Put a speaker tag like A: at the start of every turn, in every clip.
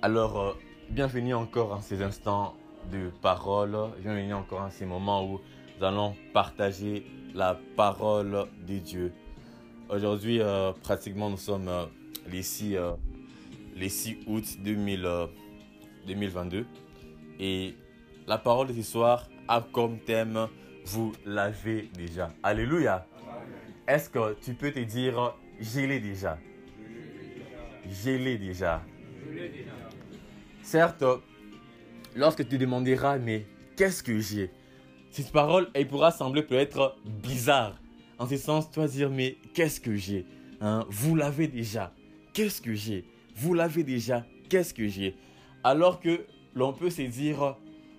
A: Alors, euh, bienvenue encore en ces instants de parole. Bienvenue encore en ces moments où nous allons partager la parole de Dieu. Aujourd'hui, euh, pratiquement, nous sommes euh, les, 6, les 6 août 2022. Et la parole de ce soir a comme thème Vous l'avez déjà. Alléluia. Est-ce que tu peux te dire Je l'ai déjà Je l'ai déjà. Certes, lorsque tu demanderas, mais qu'est-ce que j'ai? Cette parole, elle pourra sembler peut-être bizarre. En ce sens, vas dire, mais qu'est-ce que j'ai? Hein? Vous l'avez déjà. Qu'est-ce que j'ai? Vous l'avez déjà. Qu'est-ce que j'ai? Alors que l'on peut se dire,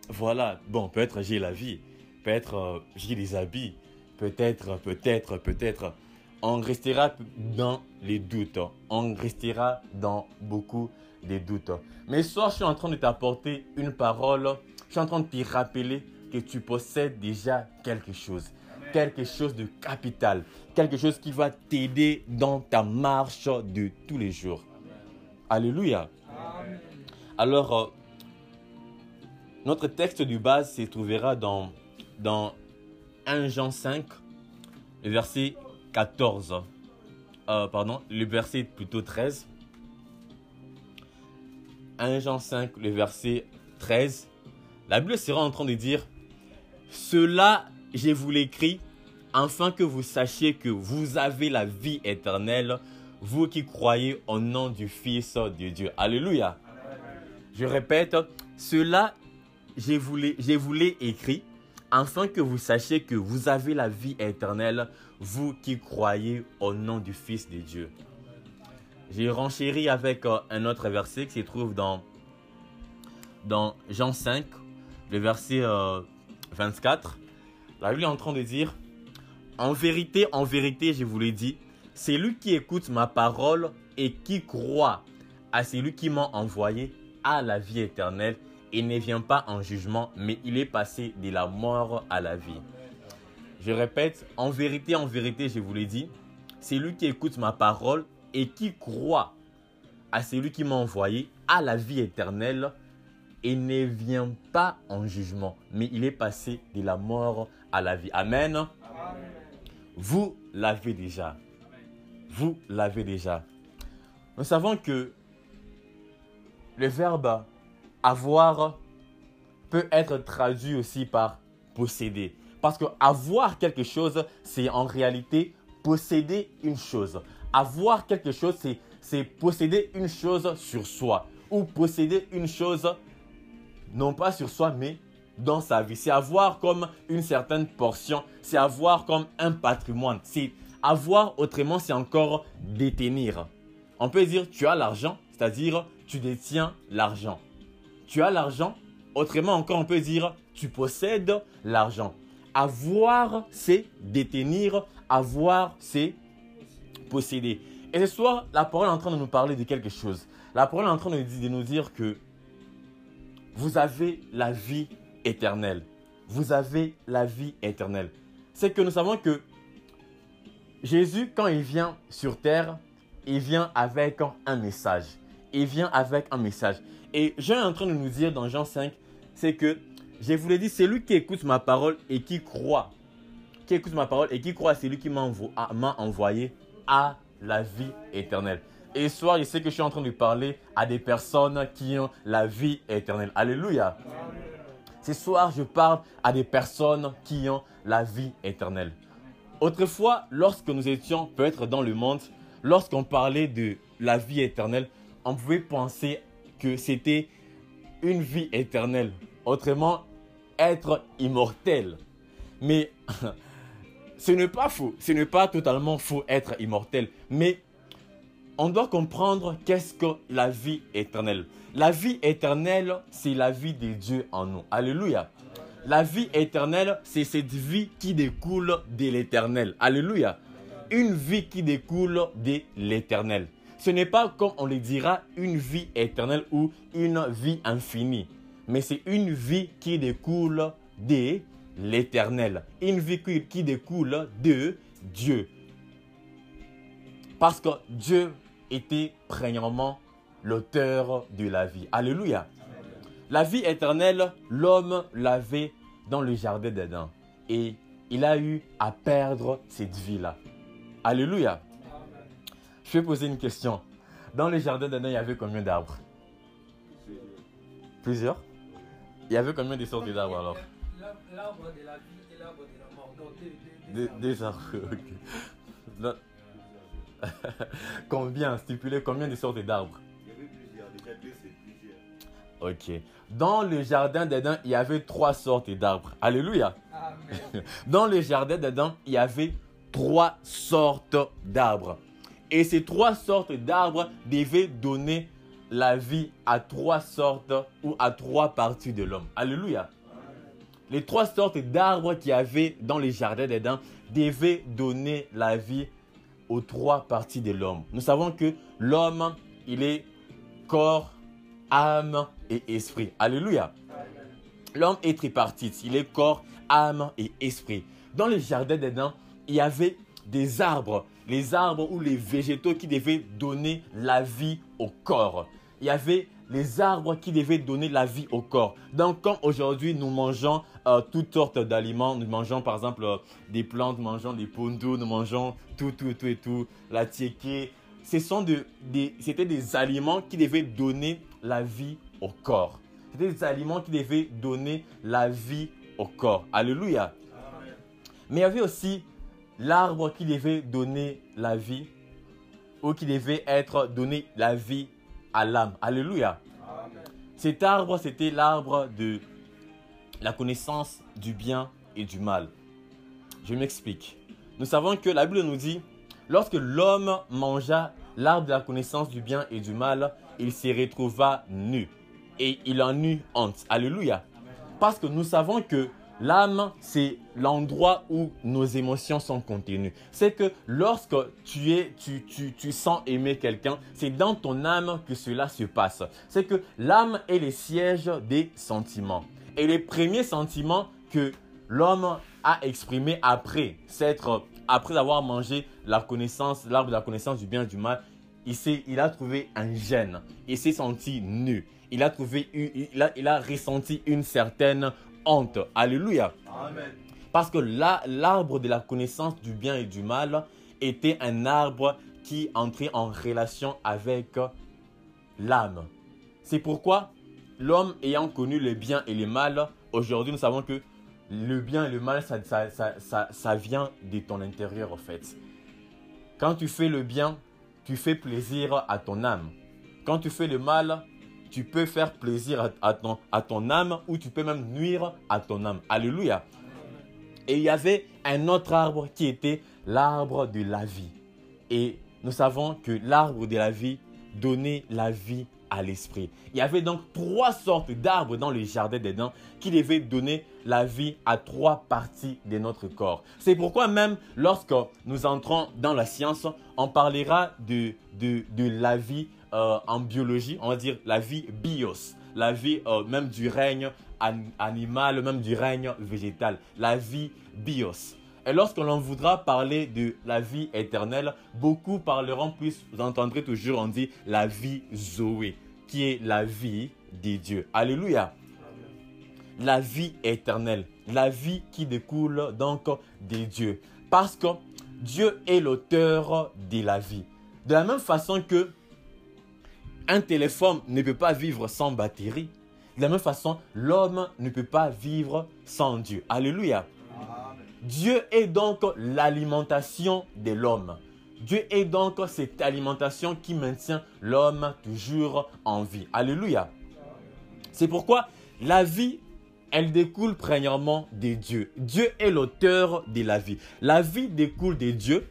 A: voilà, bon, peut-être j'ai la vie, peut-être euh, j'ai des habits, peut-être, peut-être, peut-être. On restera dans les doutes. On restera dans beaucoup des doutes. Mais soit je suis en train de t'apporter une parole, je suis en train de te rappeler que tu possèdes déjà quelque chose. Quelque chose de capital. Quelque chose qui va t'aider dans ta marche de tous les jours. Alléluia. Alors, euh, notre texte de base se trouvera dans, dans 1 Jean 5, le verset 14. Euh, pardon, le verset plutôt 13. 1 Jean 5, le verset 13, la Bible sera en train de dire, Cela je vous l'écris afin que vous sachiez que vous avez la vie éternelle, vous qui croyez au nom du Fils de Dieu. Alléluia. Je répète, cela je vous l'ai écrit afin que vous sachiez que vous avez la vie éternelle, vous qui croyez au nom du Fils de Dieu. J'ai renchéri avec euh, un autre verset qui se trouve dans, dans Jean 5, le verset 24. Euh, La Bible est en train de dire, en vérité, en vérité, je vous l'ai dit, c'est lui qui écoute ma parole et qui croit à celui qui m'a envoyé à la vie éternelle et ne vient pas en jugement, mais il est passé de la mort à la vie. Je répète, en vérité, en vérité, je vous l'ai dit, c'est lui qui écoute ma parole et qui croit à celui qui m'a envoyé à la vie éternelle et ne vient pas en jugement, mais il est passé de la mort à la vie. Amen. Vous l'avez déjà. Vous l'avez déjà. Nous savons que le verbe avoir peut être traduit aussi par posséder. Parce que avoir quelque chose, c'est en réalité posséder une chose. Avoir quelque chose, c'est posséder une chose sur soi. Ou posséder une chose, non pas sur soi, mais dans sa vie. C'est avoir comme une certaine portion. C'est avoir comme un patrimoine. C'est avoir autrement, c'est encore détenir. On peut dire tu as l'argent, c'est-à-dire tu détiens l'argent. Tu as l'argent, autrement encore on peut dire tu possèdes l'argent. Avoir, c'est détenir. Avoir, c'est posséder. Et ce soir, la parole est en train de nous parler de quelque chose. La parole est en train de nous dire que vous avez la vie éternelle. Vous avez la vie éternelle. C'est que nous savons que Jésus, quand il vient sur terre, il vient avec un message. Il vient avec un message. Et Jean est en train de nous dire dans Jean 5, c'est que, je vous l'ai dit, c'est lui qui écoute ma parole et qui croit. Qui écoute ma parole et qui croit, c'est lui qui m'a envoyé à la vie éternelle. Et ce soir, je sais que je suis en train de parler à des personnes qui ont la vie éternelle. Alléluia. Ce soir, je parle à des personnes qui ont la vie éternelle. Autrefois, lorsque nous étions peut-être dans le monde, lorsqu'on parlait de la vie éternelle, on pouvait penser que c'était une vie éternelle. Autrement, être immortel. Mais ce n'est pas faux, ce n'est pas totalement faux être immortel, mais on doit comprendre qu'est-ce que la vie éternelle. La vie éternelle, c'est la vie de Dieu en nous. Alléluia. La vie éternelle, c'est cette vie qui découle de l'éternel. Alléluia. Une vie qui découle de l'éternel. Ce n'est pas, comme on le dira, une vie éternelle ou une vie infinie. Mais c'est une vie qui découle de l'éternel. Une vie qui découle de Dieu. Parce que Dieu était premièrement l'auteur de la vie. Alléluia. La vie éternelle, l'homme l'avait dans le jardin d'Éden. Et il a eu à perdre cette vie-là. Alléluia. Je vais poser une question. Dans le jardin d'Éden, il y avait combien d'arbres? Plusieurs Il y avait combien de sortes d'arbres alors?
B: L'arbre de la vie et l'arbre de la mort. Donc,
A: Des,
B: deux- deux- deux
A: des arbres, ok. Non. combien Stipulez combien de sortes d'arbres?
C: Il y avait plusieurs, déjà deux c'est plusieurs.
A: Ok. Dans le jardin d'Éden, il y avait trois sortes d'arbres. Alléluia.
B: Amen.
A: Dans le jardin d'Éden, il y avait trois sortes d'arbres. Et ces trois sortes d'arbres devaient donner la vie à trois sortes ou à trois parties de l'homme. Alléluia. Les trois sortes d'arbres qu'il y avait dans le jardin d'Éden devaient donner la vie aux trois parties de l'homme. Nous savons que l'homme, il est corps, âme et esprit. Alléluia. L'homme est tripartite. Il est corps, âme et esprit. Dans le jardin d'Éden, il y avait des arbres, les arbres ou les végétaux qui devaient donner la vie au corps. Il y avait les arbres qui devaient donner la vie au corps. Donc, comme aujourd'hui nous mangeons euh, toutes sortes d'aliments, nous mangeons par exemple euh, des plantes, nous mangeons des pondous, nous mangeons tout, tout, tout et tout, la tiéké. Ce sont de- des, c'était des aliments qui devaient donner la vie au corps. C'était des aliments qui devaient donner la vie au corps. Alléluia. Mais il y avait aussi l'arbre qui devait donner la vie ou qui devait être donner la vie à l'âme. Alléluia. Cet arbre, c'était l'arbre de la connaissance du bien et du mal. Je m'explique. Nous savons que la Bible nous dit, lorsque l'homme mangea l'arbre de la connaissance du bien et du mal, il se retrouva nu. Et il en eut honte. Alléluia. Parce que nous savons que l'âme, c'est l'endroit où nos émotions sont contenues. C'est que lorsque tu, es, tu, tu, tu sens aimer quelqu'un, c'est dans ton âme que cela se passe. C'est que l'âme est le siège des sentiments. Et les premiers sentiments que l'homme a exprimés après après avoir mangé la connaissance, l'arbre de la connaissance du bien et du mal, il, il a trouvé un gêne. Il s'est senti nu. Il a, trouvé, il, a, il a ressenti une certaine honte. Alléluia.
C: Amen.
A: Parce que là, l'arbre de la connaissance du bien et du mal était un arbre qui entrait en relation avec l'âme. C'est pourquoi l'homme ayant connu le bien et le mal, aujourd'hui nous savons que le bien et le mal, ça, ça, ça, ça, ça vient de ton intérieur en fait. Quand tu fais le bien, tu fais plaisir à ton âme. Quand tu fais le mal, tu peux faire plaisir à, ton, âme ou tu peux même nuire à ton âme. Alléluia. Et il y avait un autre arbre qui était l'arbre de la vie. Et nous savons que l'arbre de la vie donnait la vie à l'esprit. Il y avait donc trois sortes d'arbres dans le jardin d'Éden qui devaient donner la vie à trois parties de notre corps. C'est pourquoi même lorsque nous entrons dans la science, on parlera de la vie euh, en biologie, on va dire la vie bios, la vie euh, même du règne an- animal, même du règne végétal, la vie bios. Et lorsque l'on voudra parler de la vie éternelle, beaucoup parleront plus, vous entendrez toujours, on dit la vie Zoé, qui est la vie des dieux. Alléluia. La vie éternelle, la vie qui découle donc des dieux. Parce que Dieu est l'auteur de la vie. De la même façon que un téléphone ne peut pas vivre sans batterie, de la même façon, l'homme ne peut pas vivre sans Dieu. Alléluia. Dieu est donc l'alimentation de l'homme. Dieu est donc cette alimentation qui maintient l'homme toujours en vie. Alléluia. C'est pourquoi la vie, elle découle premièrement de Dieu. Dieu est l'auteur de la vie. La vie découle de Dieu,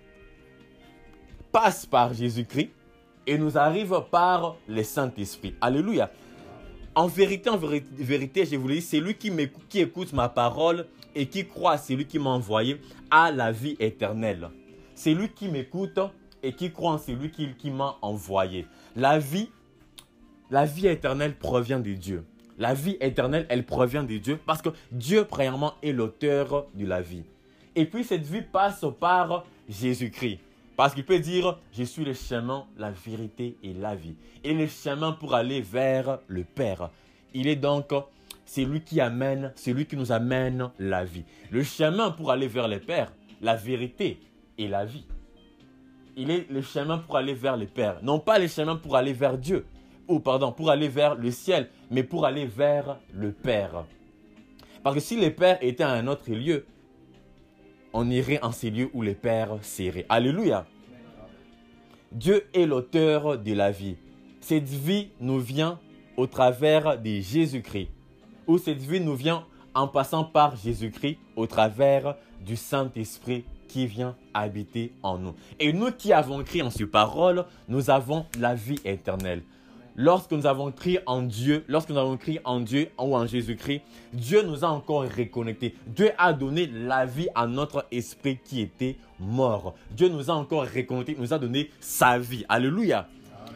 A: passe par Jésus-Christ et nous arrive par le Saint-Esprit. Alléluia. En vérité, en véri- vérité, je vous le dis, c'est lui qui, écoute ma parole et qui croit à celui qui m'a envoyé à la vie éternelle. C'est lui qui m'écoute et qui croit en celui qui, qui m'a envoyé. La vie, la vie éternelle provient de Dieu. La vie éternelle, elle provient de Dieu parce que Dieu, premièrement, est l'auteur de la vie. Et puis cette vie passe par Jésus-Christ. Parce qu'il peut dire, je suis le chemin, la vérité et la vie. Et le chemin pour aller vers le Père. Il est donc c'est lui qui amène, c'est lui qui nous amène la vie. Le chemin pour aller vers le Père, la vérité et la vie. Il est le chemin pour aller vers le Père. Non pas le chemin pour aller vers Dieu, ou pardon, pour aller vers le ciel, mais pour aller vers le Père. Parce que si le Père était à un autre lieu, on irait en ces lieux où le Père serait. Alléluia. Dieu est l'auteur de la vie. Cette vie nous vient au travers de Jésus-Christ. Ou cette vie nous vient en passant par Jésus-Christ au travers du Saint-Esprit qui vient habiter en nous. Et nous qui avons crié en ses paroles, nous avons la vie éternelle. Lorsque nous avons crié en Dieu, lorsque nous avons crié en Dieu ou en Jésus-Christ, Dieu nous a encore reconnectés. Dieu a donné la vie à notre esprit qui était mort. Dieu nous a encore reconnectés, nous a donné sa vie. Alléluia.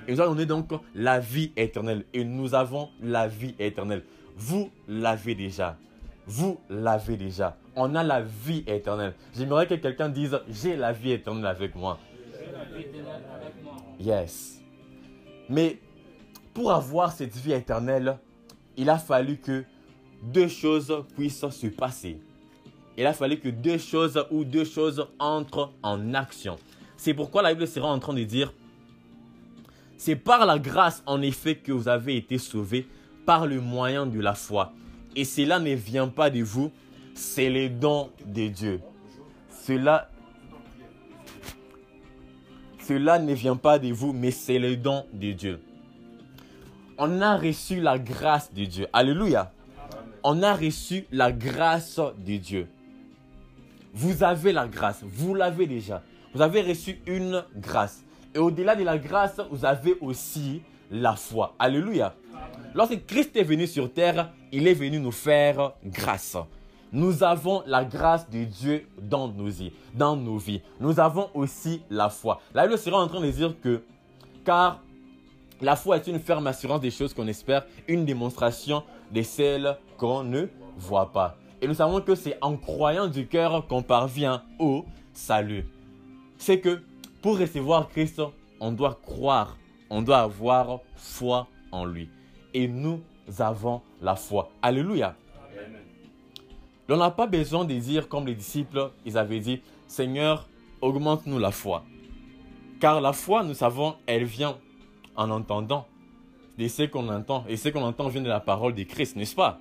A: Il nous a donné donc la vie éternelle. Et nous avons la vie éternelle. Vous l'avez déjà. Vous l'avez déjà. On a la vie éternelle. J'aimerais que quelqu'un dise, j'ai la vie éternelle avec moi. Yes. Mais pour avoir cette vie éternelle, il a fallu que deux choses puissent se passer. Il a fallu que deux choses ou deux choses entrent en action. C'est pourquoi la Bible sera en train de dire, c'est par la grâce en effet que vous avez été sauvés par le moyen de la foi. Et cela ne vient pas de vous, c'est le don de Dieu. Cela, cela ne vient pas de vous, mais c'est le don de Dieu on a reçu la grâce de Dieu. Alléluia. On a reçu la grâce de Dieu. Vous avez la grâce, vous l'avez déjà. Vous avez reçu une grâce. Et au-delà de la grâce, vous avez aussi la foi. Alléluia. Lorsque Christ est venu sur terre, il est venu nous faire grâce. Nous avons la grâce de Dieu dans nos vies. Nous avons aussi la foi. La Bible sera en train de dire que, car la foi est une ferme assurance des choses qu'on espère, une démonstration de celles qu'on ne voit pas. Et nous savons que c'est en croyant du cœur qu'on parvient au salut. C'est que pour recevoir Christ, on doit croire, on doit avoir foi en lui. Et nous avons la foi. Alléluia. On n'a pas besoin de dire comme les disciples, ils avaient dit, Seigneur, augmente-nous la foi. Car la foi, nous savons, elle vient en entendant. Et ce qu'on entend, et ce qu'on entend vient de la parole de Christ, n'est-ce pas?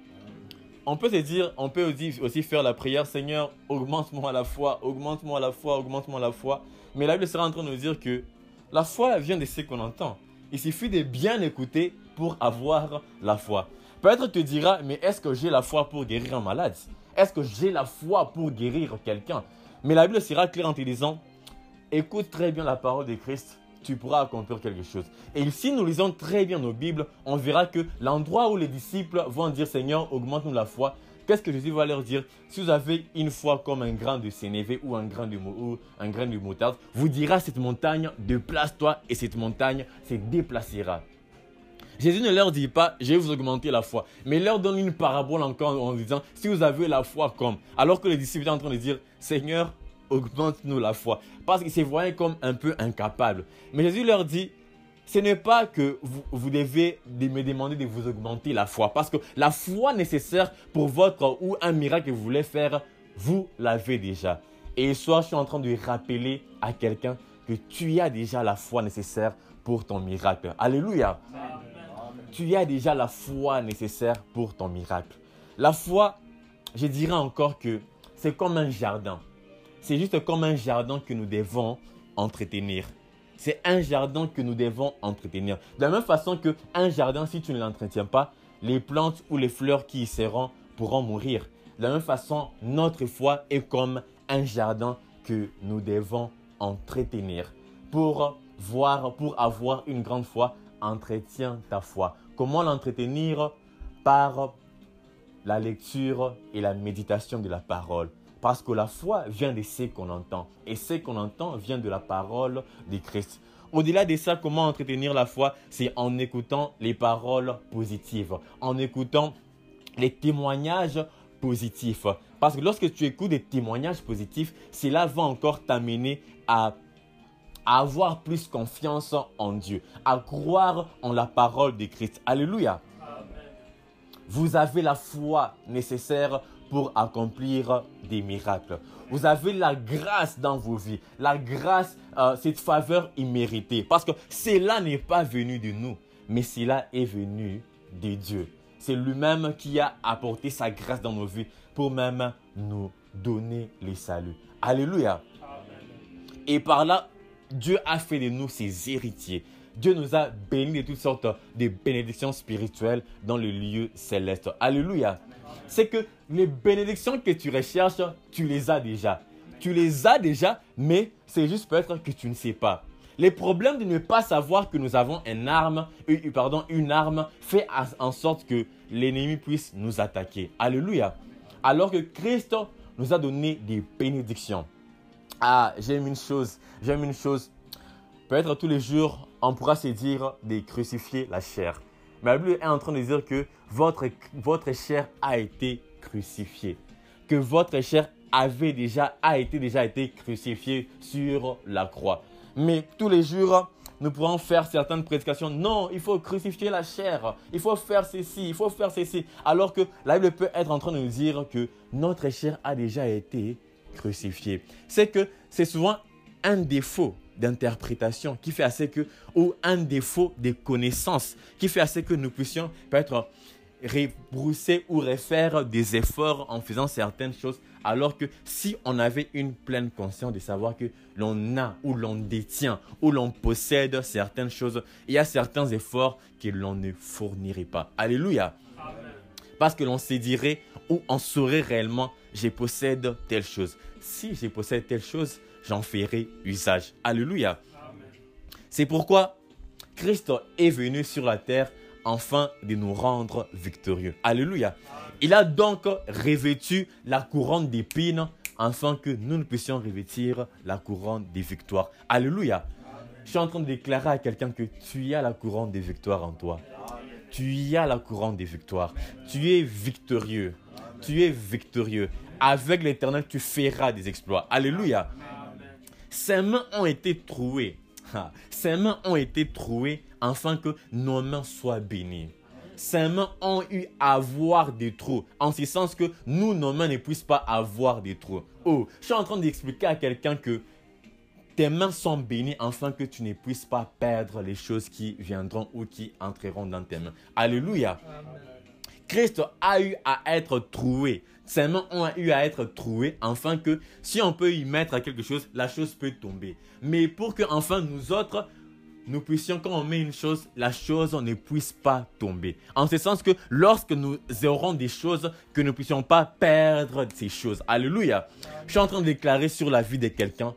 A: On peut se dire, on peut aussi faire la prière, Seigneur, augmente-moi la foi, augmente-moi la foi, augmente-moi la foi. Mais la Bible sera en train de nous dire que la foi vient de ce qu'on entend. Il suffit de bien écouter pour avoir la foi. Peut-être tu diras, mais est-ce que j'ai la foi pour guérir un malade? Est-ce que j'ai la foi pour guérir quelqu'un? Mais la Bible sera claire en te disant, écoute très bien la parole de Christ tu pourras accomplir quelque chose. Et si nous lisons très bien nos Bibles, on verra que l'endroit où les disciples vont dire Seigneur, augmente-nous la foi, qu'est-ce que Jésus va leur dire? Si vous avez une foi comme un grain de sénévé ou un grain de, ou un grain de moutarde, vous dira cette montagne, déplace-toi et cette montagne se déplacera. Jésus ne leur dit pas, je vais vous augmenter la foi, mais il leur donne une parabole encore en disant, si vous avez la foi comme, alors que les disciples étaient en train de dire, Seigneur, augmente-nous la foi. Parce qu'ils se voyaient comme un peu incapables. Mais Jésus leur dit, ce n'est pas que vous, vous, devez me demander de vous augmenter la foi. Parce que la foi nécessaire pour votre ou un miracle que vous voulez faire, vous l'avez déjà. Et soit je suis en train de rappeler à quelqu'un que tu as déjà la foi nécessaire pour ton miracle. Alléluia. Tu as déjà la foi nécessaire pour ton miracle. La foi, je dirais encore que c'est comme un jardin. C'est juste comme un jardin que nous devons entretenir. C'est un jardin que nous devons entretenir. De la même façon qu'un jardin, si tu ne l'entretiens pas, les plantes ou les fleurs qui y seront pourront mourir. De la même façon, notre foi est comme un jardin que nous devons entretenir. Pour voir, pour avoir une grande foi, entretiens ta foi. Comment l'entretenir? Par la lecture et la méditation de la parole. Parce que la foi vient de ce qu'on entend. Et ce qu'on entend vient de la parole de Christ. Au-delà de ça, comment entretenir la foi? C'est en écoutant les paroles positives, en écoutant les témoignages positifs. Parce que lorsque tu écoutes des témoignages positifs, cela va encore t'amener à, à avoir plus confiance en Dieu, à croire en la parole de Christ. Alléluia. Vous avez la foi nécessaire pour accomplir des miracles. Vous avez la grâce dans vos vies, la grâce, euh, cette faveur imméritée. Parce que cela n'est pas venu de nous, mais cela est venu de Dieu. C'est lui-même qui a apporté sa grâce dans nos vies pour même nous donner le salut. Alléluia. Et par là, Dieu a fait de nous ses héritiers. Dieu nous a bénis de toutes sortes de bénédictions spirituelles dans le lieu céleste. Alléluia. C'est que les bénédictions que tu recherches, tu les as déjà. Tu les as déjà, mais c'est juste peut-être que tu ne sais pas. Les problèmes de ne pas savoir que nous avons une arme, pardon, une arme fait en sorte que l'ennemi puisse nous attaquer. Alléluia. Alors que Christ nous a donné des bénédictions. Ah, j'aime une chose, j'aime une chose. Peut-être tous les jours, on pourra se dire de crucifier la chair. Mais la Bible est en train de dire que votre, votre chair a été crucifiée. Que votre chair avait déjà, a été déjà été crucifiée sur la croix. Mais tous les jours, nous pourrons faire certaines prédications. Non, il faut crucifier la chair. Il faut faire ceci, il faut faire ceci. Alors que la Bible peut être en train de nous dire que notre chair a déjà été crucifiée. C'est que c'est souvent un défaut d'interprétation qui fait assez que, ou un défaut de connaissance qui fait assez que nous puissions peut-être rebrousser ou refaire des efforts en faisant certaines choses, alors que si on avait une pleine conscience de savoir que l'on a ou l'on détient ou l'on possède certaines choses, il y a certains efforts que l'on ne fournirait pas. Alléluia. Parce que l'on se dirait ou on saurait réellement, je possède telle chose. Si je possède telle chose, j'en ferai usage. Alléluia. C'est pourquoi Christ est venu sur la terre afin de nous rendre victorieux. Alléluia. Il a donc revêtu la couronne d'épines afin que nous ne puissions revêtir la couronne des victoires. Alléluia. Je suis en train de déclarer à quelqu'un que tu as la couronne des victoires en toi. Tu as la couronne des victoires. Tu es victorieux. Tu es victorieux. Avec l'éternel, tu feras des exploits. Alléluia. Ses mains ont été trouées. Ses mains ont été trouées afin que nos mains soient bénies. Ses mains ont eu à avoir des trous, en ce sens que nous, nos mains ne puissent pas avoir des trous. Oh, je suis en train d'expliquer à quelqu'un que tes mains sont bénies afin que tu ne puisses pas perdre les choses qui viendront ou qui entreront dans tes mains. Alléluia. Christ a eu à être troué. Ses mains ont eu à être trouées afin que si on peut y mettre quelque chose, la chose peut tomber. Mais pour que enfin nous autres, nous puissions, quand on met une chose, la chose ne puisse pas tomber. En ce sens que lorsque nous aurons des choses, que nous ne puissions pas perdre ces choses. Alléluia. Je suis en train de déclarer sur la vie de quelqu'un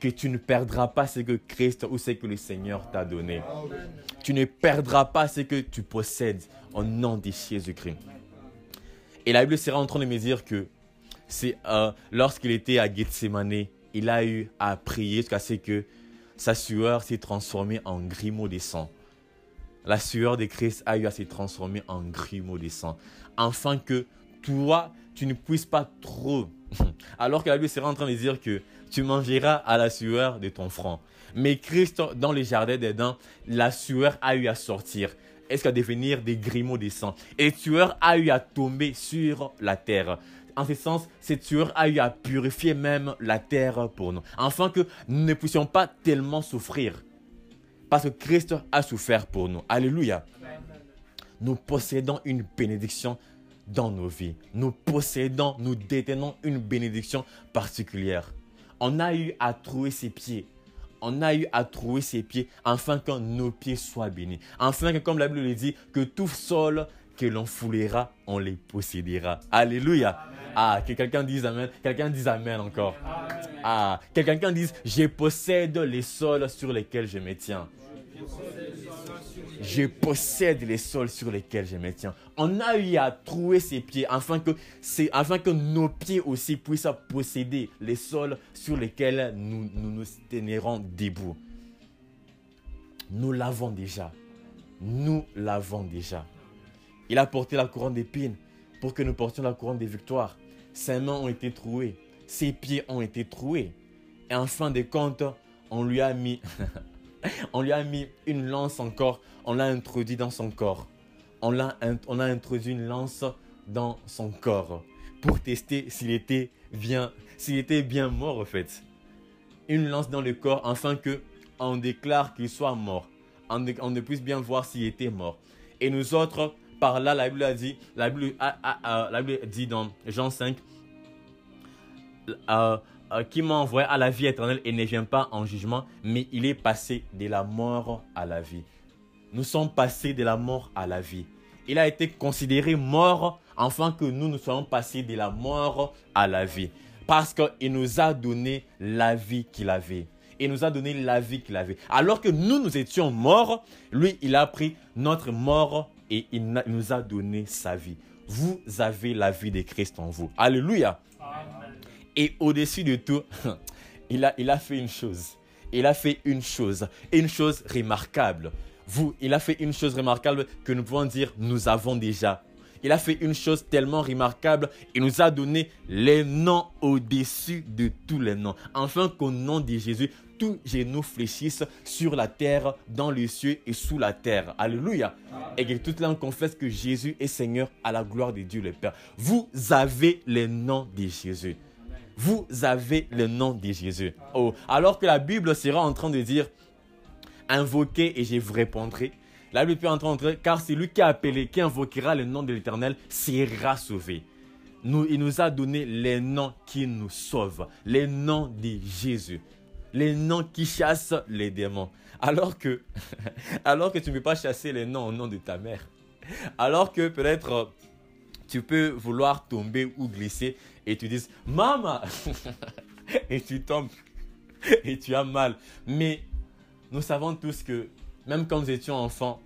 A: que tu ne perdras pas ce que Christ ou ce que le Seigneur t'a donné. Tu ne perdras pas ce que tu possèdes au nom de Jésus-Christ. Et la Bible sera en train de me dire que c'est euh, lorsqu'il était à Gethsemane, il a eu à prier jusqu'à ce que sa sueur s'est transformée en grimaud de sang. La sueur de Christ a eu à se transformer en grimaud de sang. Afin que toi, tu ne puisses pas trop. Alors que la Bible sera en train de dire que tu mangeras à la sueur de ton front. Mais Christ, dans le jardin d'Éden, la sueur a eu à sortir. Est-ce qu'à devenir des grimaud de sang? Et tueur a eu à tomber sur la terre. En ce sens, cette tueur a eu à purifier même la terre pour nous. Afin que nous ne puissions pas tellement souffrir. Parce que Christ a souffert pour nous. Alléluia. Nous possédons une bénédiction dans nos vies. Nous possédons, nous détenons une bénédiction particulière on a eu à trouver ses pieds. On a eu à trouver ses pieds afin que nos pieds soient bénis. Afin que, comme la Bible le dit, que tout sol que l'on foulera, on les possédera. Alléluia. Ah, que quelqu'un dise Amen. Quelqu'un dise Amen encore. Ah, que quelqu'un dise Je possède les sols sur lesquels je me tiens. Je possède les sols sur lesquels je me tiens. On a eu à trouver ses pieds afin que, afin que nos pieds aussi puissent posséder les sols sur lesquels nous nous, nous tiendrons debout. Nous l'avons déjà. Nous l'avons déjà. Il a porté la couronne d'épines pour que nous portions la couronne des victoires. Ses mains ont été trouées. Ses pieds ont été troués. Et en fin de compte, on lui a mis, on lui a mis une lance encore, on l'a introduit dans son corps. On, a introduit une lance dans son corps pour tester s'il était bien, s'il était bien mort en fait. Une lance dans le corps afin que on déclare qu'il soit mort. On ne, puisse bien voir s'il était mort. Et nous autres, par là, la Bible a dit, la Bible, la Bible dit dans Jean 5, euh, euh, qui m'a envoyé à la vie éternelle et ne vient pas en jugement, mais il est passé de la mort à la vie. Nous sommes passés de la mort à la vie. Il a été considéré mort afin que nous nous soyons passés de la mort à la vie. Parce qu'il nous a donné la vie qu'il avait. Il nous a donné la vie qu'il avait. Alors que nous, nous étions morts, lui, il a pris notre mort et il nous a donné sa vie. Vous avez la vie de Christ en vous. Alléluia. Et au-dessus de tout, il a, il a fait une chose. Il a fait une chose. Une chose remarquable. Vous, il a fait une chose remarquable que nous pouvons dire nous avons déjà. Il a fait une chose tellement remarquable. Il nous a donné les noms au-dessus de tous les noms. Enfin qu'au nom de Jésus, tous genoux fléchissent sur la terre, dans les cieux et sous la terre. Alléluia. Et que toute langue confesse que Jésus est Seigneur à la gloire de Dieu le Père. Vous avez les noms de Jésus. Vous avez le nom de Jésus. Oh, alors que la Bible sera en train de dire invoquez et je vous répondrai. La Bible est en train de dire car c'est lui qui a appelé, qui invoquera le nom de l'Éternel, sera sauvé. Nous, il nous a donné les noms qui nous sauvent, les noms de Jésus les noms qui chassent les démons. Alors que, tu ne peux pas chasser les noms au nom de ta mère. Alors que peut-être tu peux vouloir tomber ou glisser et tu dis Maman Et tu tombes et tu as mal. Mais nous savons tous que même quand nous étions enfants,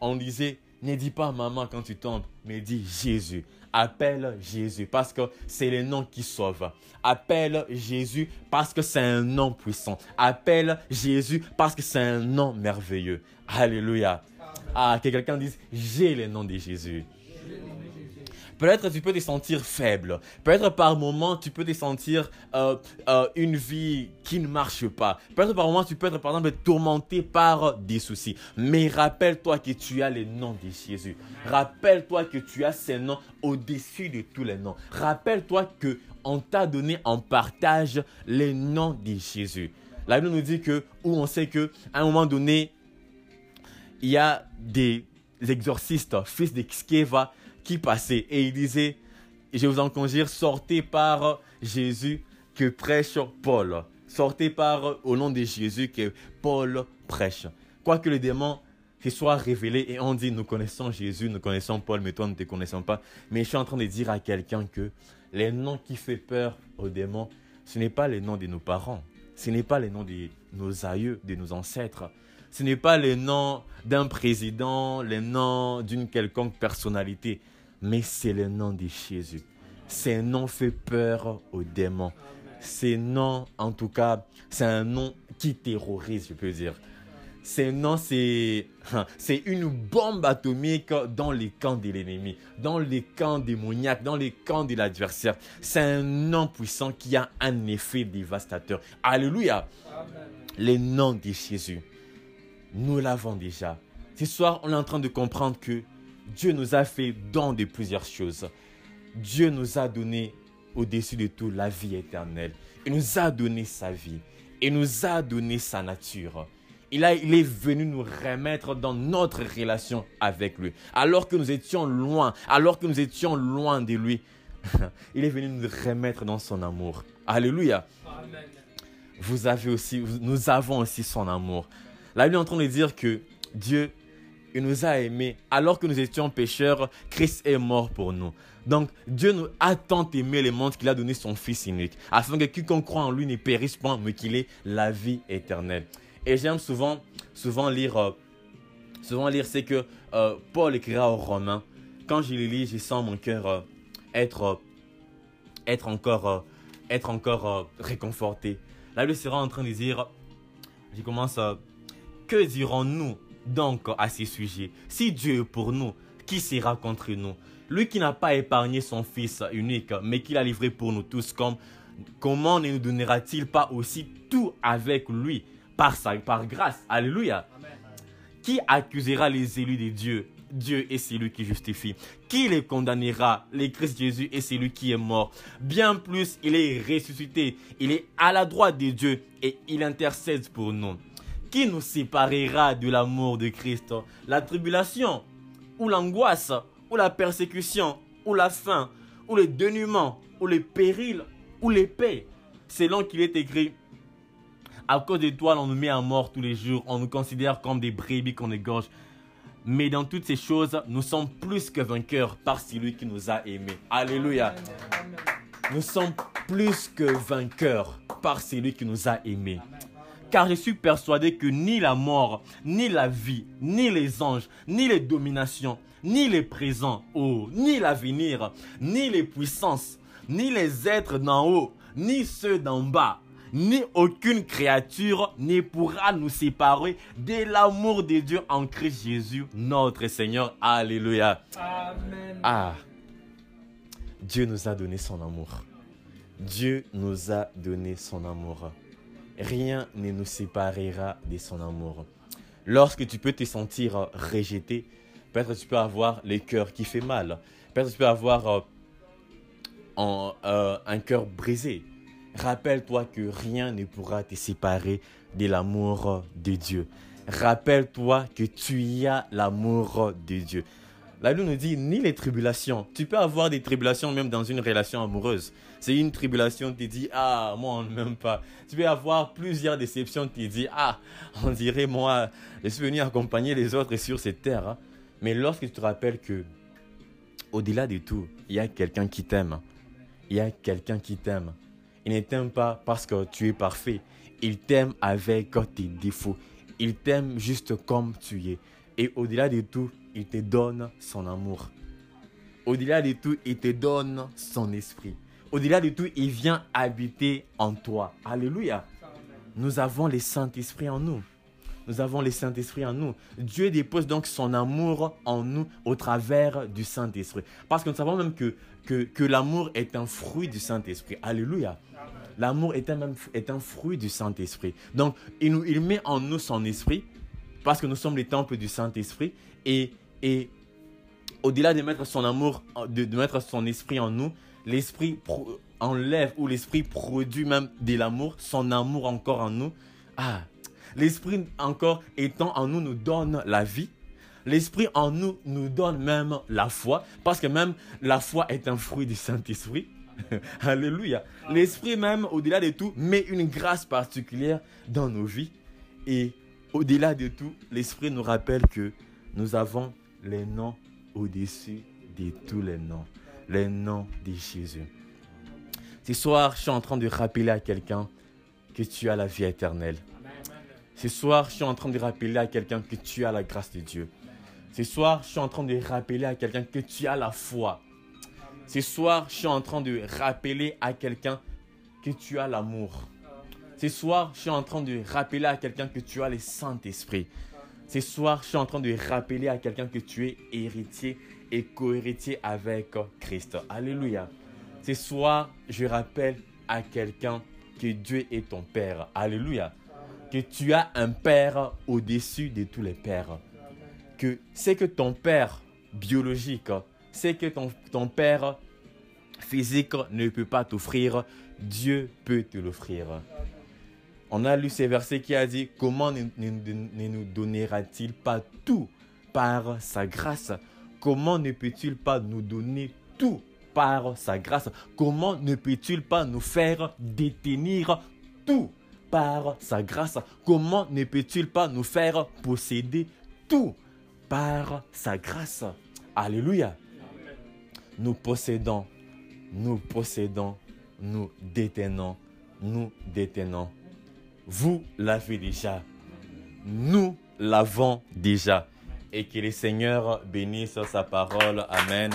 A: on disait Ne dis pas maman quand tu tombes, mais dis Jésus. Appelle Jésus parce que c'est le nom qui sauve. Appelle Jésus parce que c'est un nom puissant. Appelle Jésus parce que c'est un nom merveilleux. Alléluia. Ah, que quelqu'un dise, j'ai le nom de Jésus. Peut-être tu peux te sentir faible. Peut-être par moment tu peux te sentir euh, euh, une vie qui ne marche pas. Peut-être par moment tu peux être par exemple tourmenté par des soucis. Mais rappelle-toi que tu as le nom de Jésus. Rappelle-toi que tu as ces noms au-dessus de tous les noms. Rappelle-toi que on t'a donné en partage les noms de Jésus. La Bible nous dit que, où on sait que, à un moment donné, il y a des exorcistes, fils de Skeva, qui passait et il disait, je vous en conjure, sortez par Jésus que prêche Paul. Sortez par au nom de Jésus que Paul prêche. Quoique le démon se soit révélé et on dit nous connaissons Jésus, nous connaissons Paul, mais toi nous ne te connaissons pas. Mais je suis en train de dire à quelqu'un que les noms qui font peur aux démons, ce n'est pas les noms de nos parents, ce n'est pas les noms de nos aïeux, de nos ancêtres, ce n'est pas les noms d'un président, les noms d'une quelconque personnalité mais c'est le nom de Jésus. C'est un nom fait peur aux démons. C'est nom, en tout cas, c'est un nom qui terrorise, je peux dire. C'est nom, c'est, c'est une bombe atomique dans les camps de l'ennemi, dans les camps démoniaques, dans les camps de l'adversaire. C'est un nom puissant qui a un effet dévastateur. Alléluia. Le nom de Jésus, nous l'avons déjà. Ce soir, on est en train de comprendre que Dieu nous a fait don de plusieurs choses. Dieu nous a donné au-dessus de tout la vie éternelle. Il nous a donné sa vie. Il nous a donné sa nature. Il, a, il est venu nous remettre dans notre relation avec lui. Alors que nous étions loin, alors que nous étions loin de lui, il est venu nous remettre dans son amour. Alléluia. Vous avez aussi, nous avons aussi son amour. La Bible est en train de dire que Dieu il nous a aimés alors que nous étions pécheurs. Christ est mort pour nous. Donc Dieu nous a tant aimé le monde qu'il a donné son Fils unique, afin que quiconque croit en lui ne périsse pas, mais qu'il ait la vie éternelle. Et j'aime souvent, souvent lire, euh, souvent lire, c'est que euh, Paul écrira aux Romains. Quand je le lis, je sens mon cœur euh, être, être encore, être encore réconforté. La Bible sera en train de dire, je commence, que dirons-nous donc à ces sujets. Si Dieu est pour nous, qui sera contre nous? Lui qui n'a pas épargné son Fils unique, mais qui l'a livré pour nous tous, comme, comment ne nous donnera-t-il pas aussi tout avec lui par, sa, par grâce? Alléluia. Qui accusera les élus de Dieu? Dieu est celui qui justifie. Qui les condamnera? Les Christ Jésus est celui qui est mort. Bien plus, il est ressuscité. Il est à la droite de Dieu et il intercède pour nous. Qui nous séparera de l'amour de Christ? La tribulation, ou l'angoisse, ou la persécution, ou la faim, ou le dénuement, ou les périls, ou l'épée. Selon qu'il est écrit, à cause de toi, on nous met à mort tous les jours, on nous considère comme des brebis qu'on égorge. Mais dans toutes ces choses, nous sommes plus que vainqueurs par celui qui nous a aimés. Alléluia. Nous sommes plus que vainqueurs par celui qui nous a aimés. Car je suis persuadé que ni la mort, ni la vie, ni les anges, ni les dominations, ni les présents, oh, ni l'avenir, ni les puissances, ni les êtres d'en haut, ni ceux d'en bas, ni aucune créature ne pourra nous séparer de l'amour de Dieu en Christ Jésus, notre Seigneur. Alléluia.
B: Amen.
A: Ah, Dieu nous a donné son amour. Dieu nous a donné son amour. Rien ne nous séparera de son amour. Lorsque tu peux te sentir rejeté, peut-être tu peux avoir le cœur qui fait mal. Peut-être tu peux avoir euh, euh, un cœur brisé. Rappelle-toi que rien ne pourra te séparer de l'amour de Dieu. Rappelle-toi que tu as l'amour de Dieu. La Bible nous dit ni les tribulations. Tu peux avoir des tribulations même dans une relation amoureuse. C'est une tribulation, tu dis, ah, moi on ne m'aime pas. Tu peux avoir plusieurs déceptions, tu dis, ah, on dirait moi, je suis venu accompagner les autres sur cette terre. Hein. Mais lorsque tu te rappelles que, au-delà de tout, il y a quelqu'un qui t'aime. Il y a quelqu'un qui t'aime. Il ne t'aime pas parce que tu es parfait. Il t'aime avec tes défauts. Il t'aime juste comme tu es. Et au-delà de tout, il te donne son amour. Au-delà de tout, il te donne son esprit. Au-delà de tout, il vient habiter en toi. Alléluia. Nous avons le Saint-Esprit en nous. Nous avons le Saint-Esprit en nous. Dieu dépose donc son amour en nous au travers du Saint-Esprit. Parce que nous savons même que, l'amour est un fruit du Saint-Esprit. Alléluia. L'amour est un, fruit du Saint-Esprit. Donc, il, il met en nous son esprit, parce que nous sommes les temples du Saint-Esprit. Et, et au-delà de mettre son amour, de, mettre son esprit en nous, l'esprit enlève ou l'esprit produit même de l'amour, son amour encore en nous. Ah, l'esprit encore étant en nous nous donne la vie. L'esprit en nous nous donne même la foi, parce que même la foi est un fruit du Saint-Esprit. Alléluia. L'Esprit même, au-delà de tout, met une grâce particulière dans nos vies. Et au-delà de tout, l'Esprit nous rappelle que nous avons les noms au-dessus de tous les noms. Les noms de Jésus. Ce soir, je suis en train de rappeler à quelqu'un que tu as la vie éternelle. Ce soir, je suis en train de rappeler à quelqu'un que tu as la grâce de Dieu. Ce soir, je suis en train de rappeler à quelqu'un que tu as la foi. Ce soir, je suis en train de rappeler à quelqu'un que tu as l'amour. Ce soir, je suis en train de rappeler à quelqu'un que tu as le Saint-Esprit. Ce soir, je suis en train de rappeler à quelqu'un que tu es héritier et co-héritier avec Christ. Alléluia. Ce soir, je rappelle à quelqu'un que Dieu est ton Père. Alléluia. Que tu as un Père au-dessus de tous les pères. Que c'est que ton Père biologique c'est que ton, ton père physique ne peut pas t'offrir, Dieu peut te l'offrir. On a lu ces versets qui a dit, comment ne, nous donnera-t-il pas tout par sa grâce? Comment ne peut-il pas nous donner tout par sa grâce? Comment ne peut-il pas nous faire détenir tout par sa grâce? Comment ne peut-il pas nous faire posséder tout par sa grâce? Alléluia. Nous possédons, nous possédons, nous détenons, nous détenons. Vous l'avez déjà. Nous l'avons déjà. Et que le Seigneur bénisse sa parole. Amen.